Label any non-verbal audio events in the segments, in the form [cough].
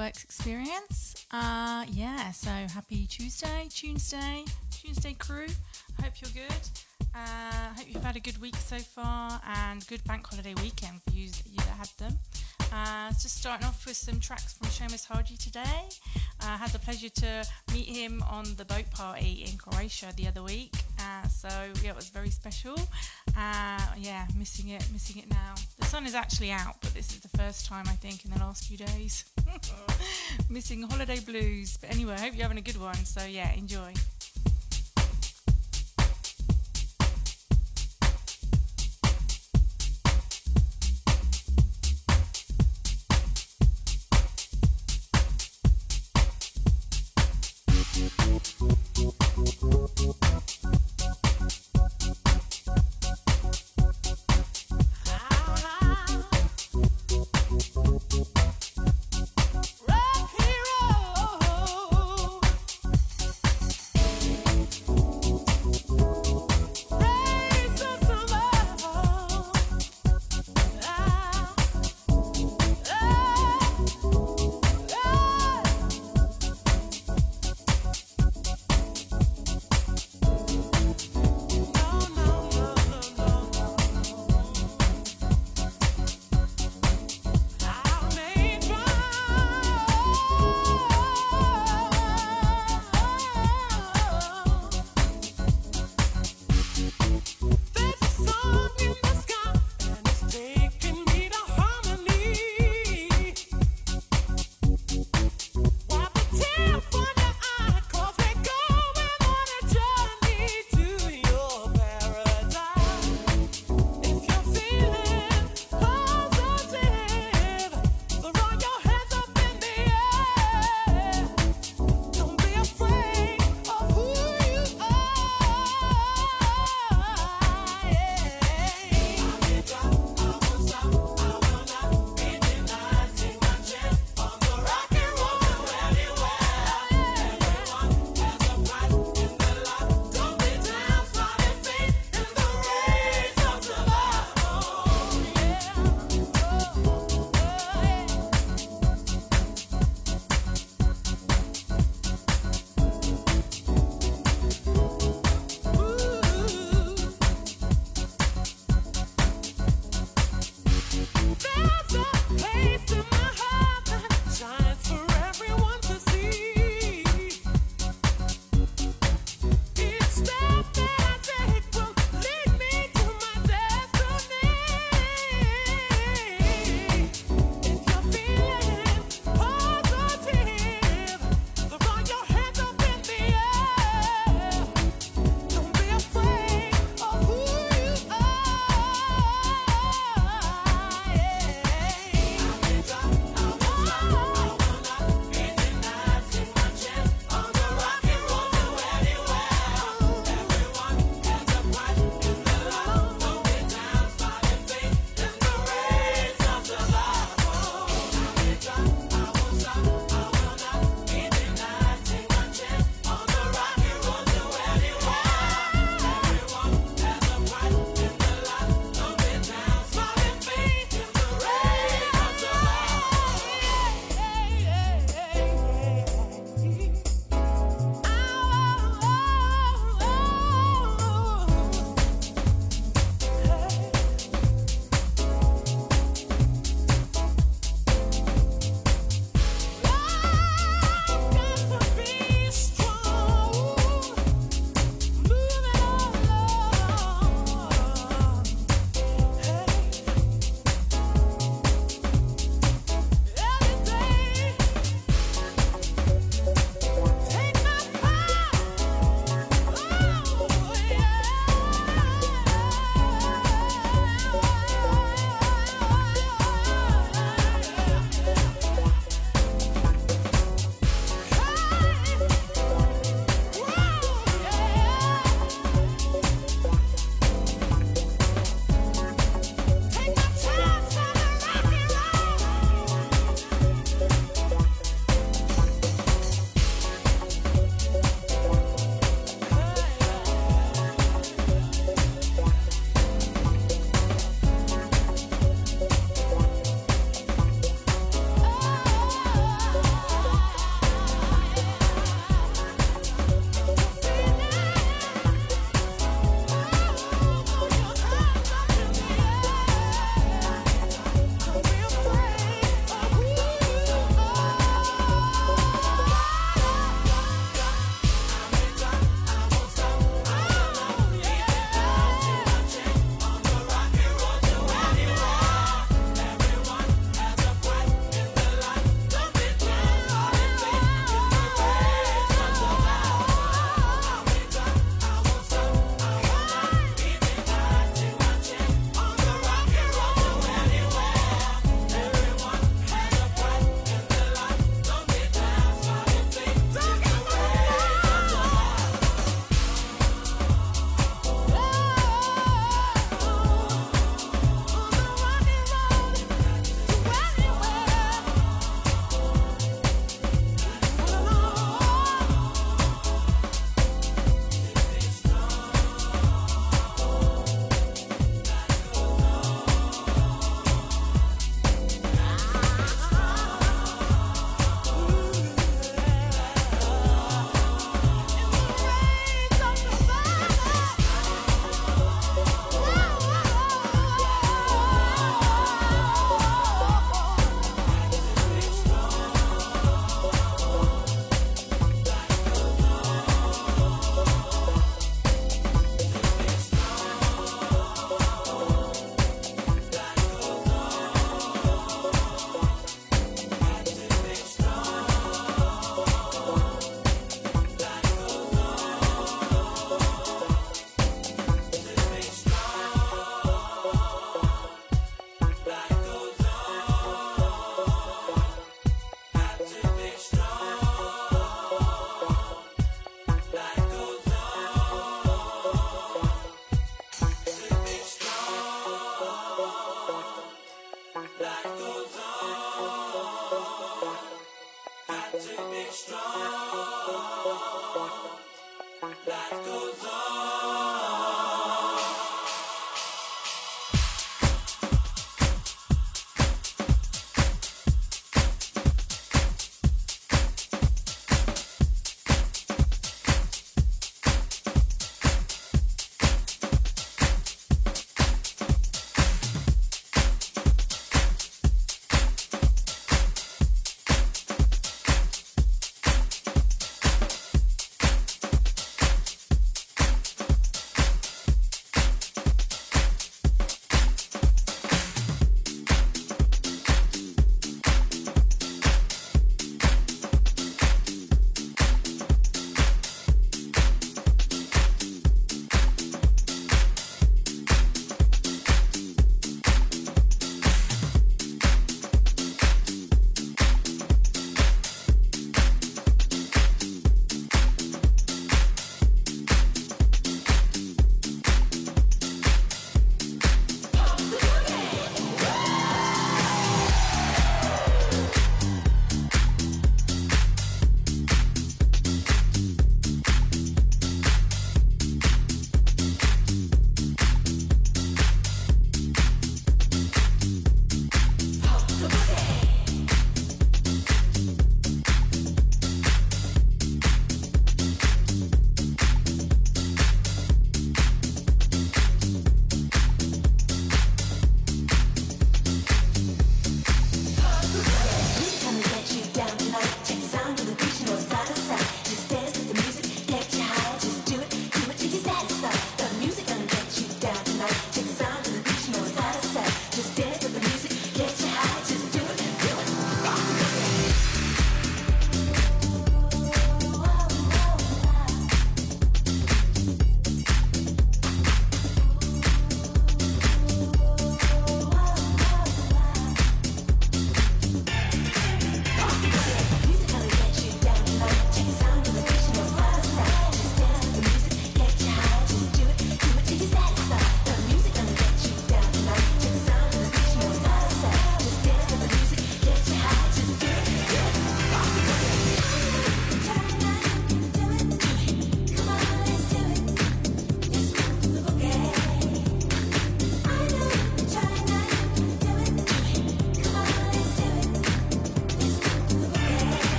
Works Experience. Uh, yeah, so happy Tuesday, Tuesday, Tuesday crew. Hope you're good. Uh, hope you've had a good week so far and good bank holiday weekend for you, that had them. Uh, just starting off with some tracks from Seamus Haji today. Uh, I had the pleasure to meet him on the boat party in Croatia the other week. Uh, so yeah, it was very special. Uh, yeah, missing it, missing it now. The sun is actually out, but this is the first time I think in the last few days. [laughs] missing holiday blues. But anyway, I hope you're having a good one. So yeah, enjoy.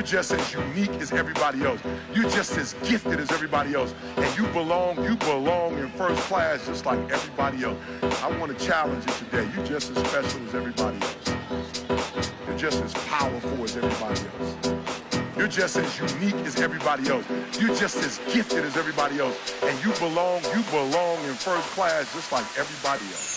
You're just as unique as everybody else. You're just as gifted as everybody else. And you belong, you belong in first class just like everybody else. I want to challenge you today. You're just as special as everybody else. You're just as powerful as everybody else. You're just as unique as everybody else. You're just as gifted as everybody else. And you belong, you belong in first class just like everybody else.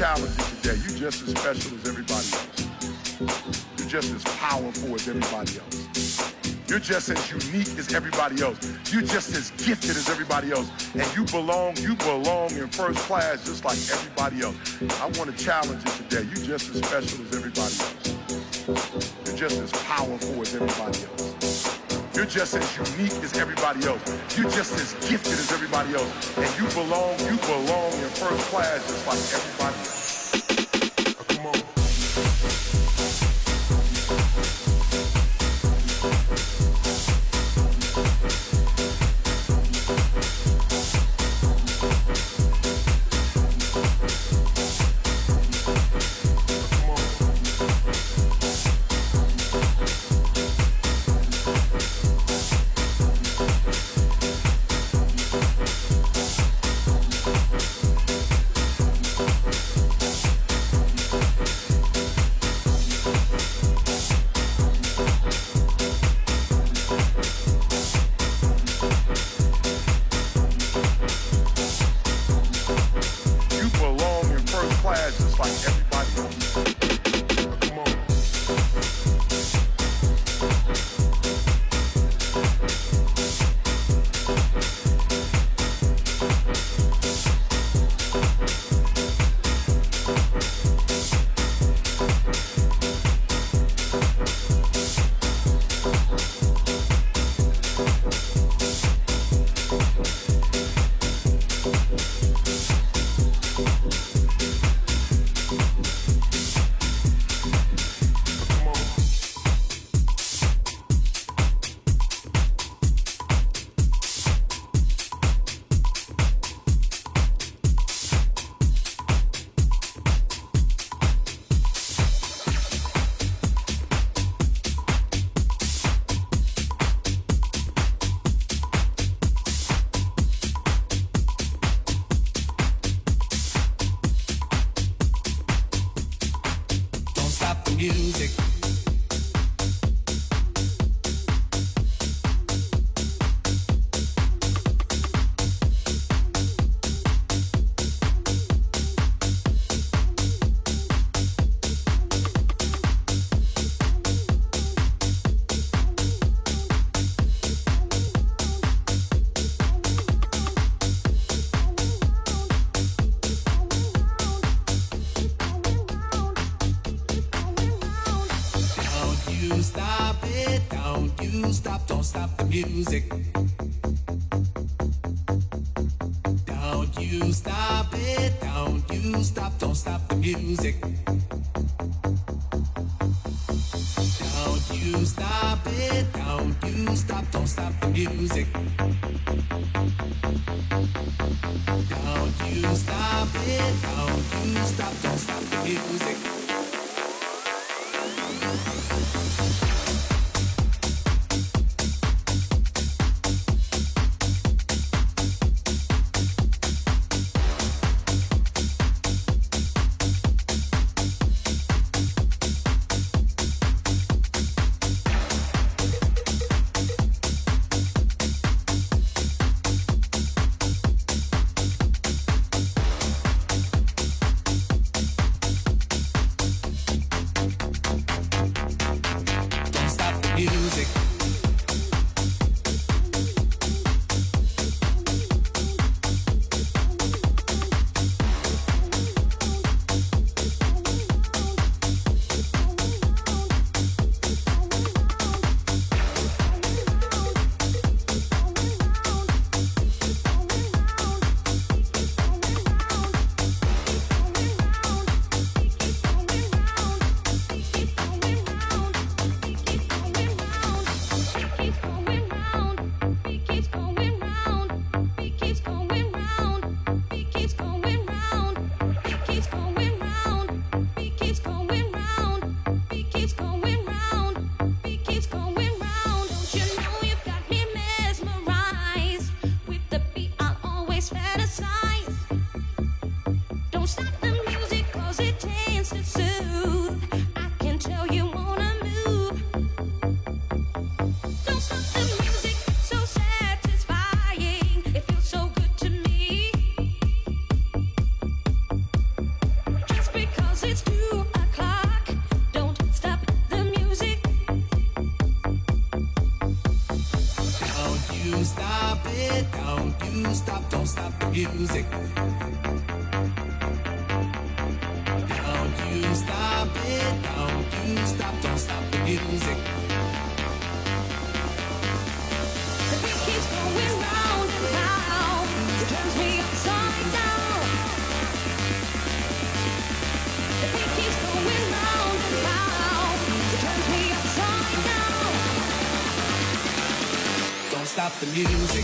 Just as special as everybody else. You're just as powerful as everybody else. You're just as unique as everybody else. You're just as gifted as everybody else. And you belong, you belong in first class just like everybody else. I want to challenge you today. You're just as special as everybody else. You're just as powerful as everybody else. You're just as unique as everybody else. You're just as gifted as everybody else. And you belong, you belong in first class just like everybody else. Music.